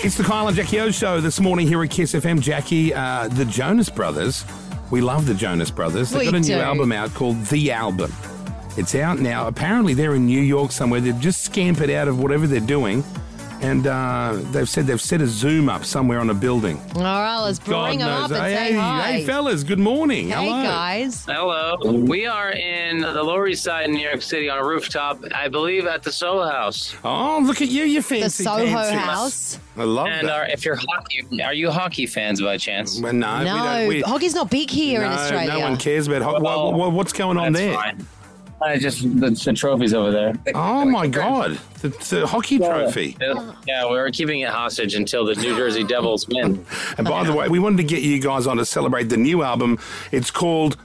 It's the Kyle and Jackie O show this morning here at Kiss FM. Jackie, uh, the Jonas Brothers. We love the Jonas Brothers. They've We got a new do. album out called The Album. It's out now. Apparently, they're in New York somewhere. They've just scampered out of whatever they're doing. And uh, they've said they've set a Zoom up somewhere on a building. All right, let's bring them up and hey, say hi. hey, fellas, good morning. Hey, Hello. guys. Hello. We are in the Lower East Side in New York City on a rooftop, I believe at the Soho House. Oh, look at you, you The fancy Soho fancy. House. I love And that. are, if you're hockey, are you hockey fans by chance? Well, no, we No, don't. We, hockey's not big here in no, Australia. no one cares about hockey. Well, what's going on That's there? fine. I just the, the trophies over there. Oh my God, the, the hockey trophy. Yeah, we're keeping it hostage until the New Jersey Devils win. And by the way, we wanted to get you guys on to celebrate the new album. It's called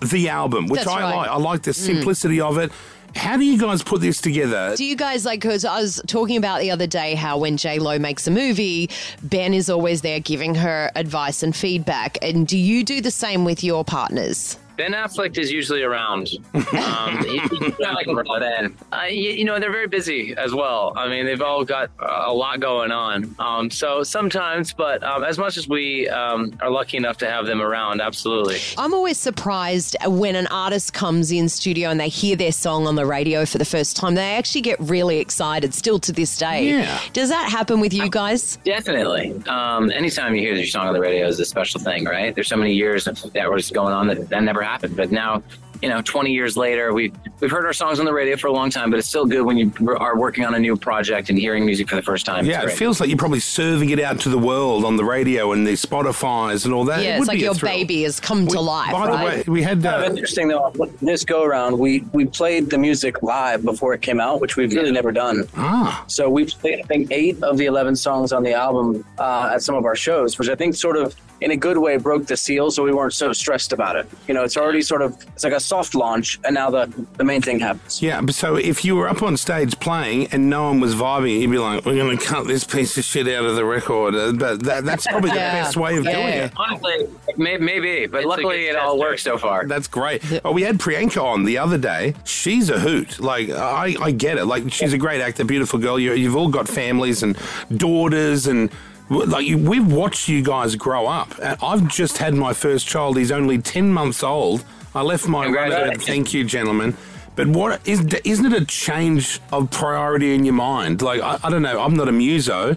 The Album, which That's I right. Mm. like. I like the simplicity of it. How do you guys put this together? Do you guys like? Because I was talking about the other day how when J Lo makes a movie, Ben is always there giving her advice and feedback. And do you do the same with your partners? Ben Affleck is usually around. Um, he- he's like Ben. Uh, you, you know, they're very busy as well. I mean, they've all got a lot going on. Um, so sometimes, but um, as much as we um, are lucky enough to have them around, absolutely. I'm always surprised when an artist comes in studio and they hear their song on the radio for the first time. They actually get really excited, still to this day. Yeah. Does that happen with you guys? Definitely. Um, anytime you hear your song on the radio is a special thing, right? There's so many years of that was going on that that never happened. But now, you know, 20 years later, we've we've heard our songs on the radio for a long time, but it's still good when you are working on a new project and hearing music for the first time. Yeah, it feels like you're probably serving it out to the world on the radio and the Spotify's and all that. It yeah, it's would like be a your thrill. baby has come to life. By right? the way, we had kind of uh, interesting though. This go around, we we played the music live before it came out, which we've really never done. ah, So we played, I think, eight of the eleven songs on the album uh, at some of our shows, which I think sort of, in a good way, broke the seal, so we weren't so stressed about it. You know, it's already sort of it's like a soft launch, and now the the main thing happens. yeah. So if you were up on stage playing and no one was vibing, you'd be like, "We're going to cut this piece of shit out of the record." Uh, But that, that's probably the best way of doing it. Honestly, may, maybe, but It's luckily it all tester. works so far. That's great. Oh, we had Priyanka on the other day. She's a hoot. Like I, I get it. Like she's a great actor, beautiful girl. You, you've all got families and daughters, and like we've watched you guys grow up. And I've just had my first child. He's only ten months old. I left my Congratulations. Thank you, gentlemen. But what is isn't it a change of priority in your mind? Like I, I don't know. I'm not a muso.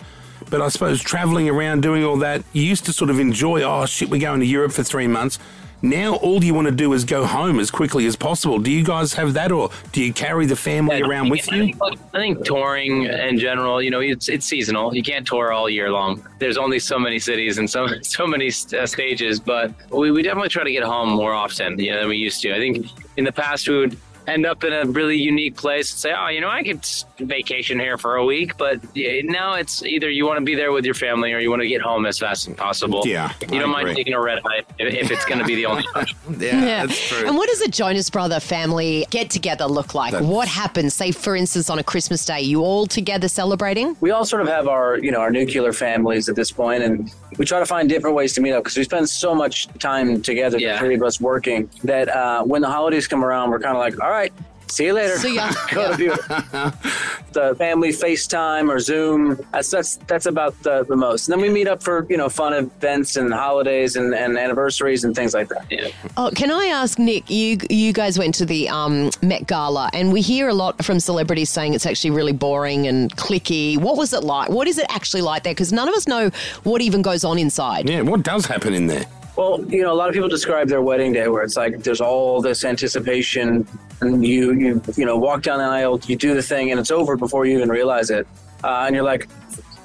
But I suppose traveling around doing all that, you used to sort of enjoy, oh shit, we're going to Europe for three months. Now all you want to do is go home as quickly as possible. Do you guys have that or do you carry the family around with I you? think, I think touring in general, you know, it's it's seasonal. You can't tour all year long. There's only so many cities and so so many uh, stages, but we, we definitely try to get home more often you know, than we used to. I think in the past we would end up in a really unique place and say, oh, you know, I could vacation here for a week, but now it's either you want to be there with your family or you want to get home as fast as possible. Yeah, you don't mind agree. taking a red eye if, if it's going to be the only. Time. Yeah, And what does a Jonas Brother family get together look like? That's- what happens? Say, for instance, on a Christmas day, you all together celebrating? we all sort of have our you know our nuclear families at this point and we try to find different ways to meet up because we spend so much time together Yeah. the three of us working that uh, when the holidays come around we're kind of like all right see you later See ya. go to view the family facetime or zoom that's that's that's about the, the most and then we meet up for you know fun events and holidays and, and anniversaries and things like that Yeah. Oh, can I ask Nick? You you guys went to the um, Met Gala, and we hear a lot from celebrities saying it's actually really boring and clicky. What was it like? What is it actually like there? Because none of us know what even goes on inside. Yeah, what does happen in there? Well, you know, a lot of people describe their wedding day where it's like there's all this anticipation, and you you you know walk down the aisle, you do the thing, and it's over before you even realize it, uh, and you're like,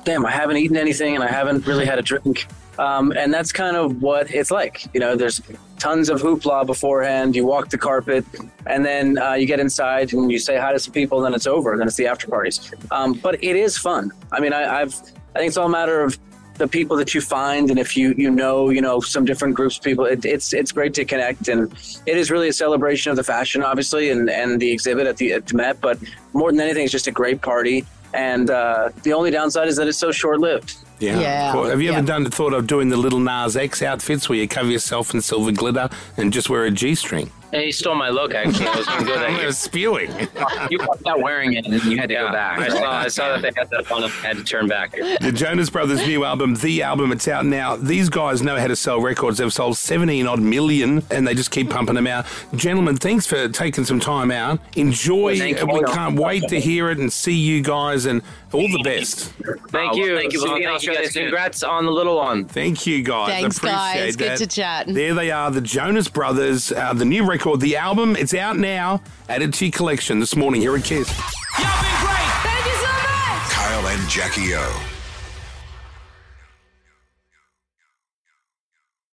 damn, I haven't eaten anything, and I haven't really had a drink, um, and that's kind of what it's like. You know, there's tons of hoopla beforehand. You walk the carpet, and then uh, you get inside and you say hi to some people, and then it's over. Then it's the after parties. Um, but it is fun. I mean, I, I've I think it's all a matter of the people that you find and if you you know you know some different groups of people it, it's it's great to connect and it is really a celebration of the fashion obviously and and the exhibit at the at the Met but more than anything it's just a great party and uh, the only downside is that it's so short lived Yeah. Yeah, Cool. Have you yeah. ever done the thought of doing the Lil Nas X outfits where you cover yourself in silver glitter and just wear a G string? Hey, he stole my look. Actually, I was going to go that I'm spewing. You walked out wearing it, and you had to Yeah, go back. I saw. I saw that they had that on. I had to turn back. The Jonas Brothers' new album, The Album, it's out now. These guys know how to sell records. They've sold 17 odd million and they just keep pumping them out. Gentlemen, thanks for taking some time out. Enjoy. Thank you. We can't wait to hear it and see you guys and all the best. Thank you. thank you, See Bob. Thank you, guys, soon. Congrats on the little one. Thank you guys. Thanks, Appreciate guys. Good that. to chat. There they are, the Jonas Brothers, uh, the new record, the album. It's out now. Added to your collection this morning here at Kiss. Y'all been great. Thank you so much. Kyle and Jackie O.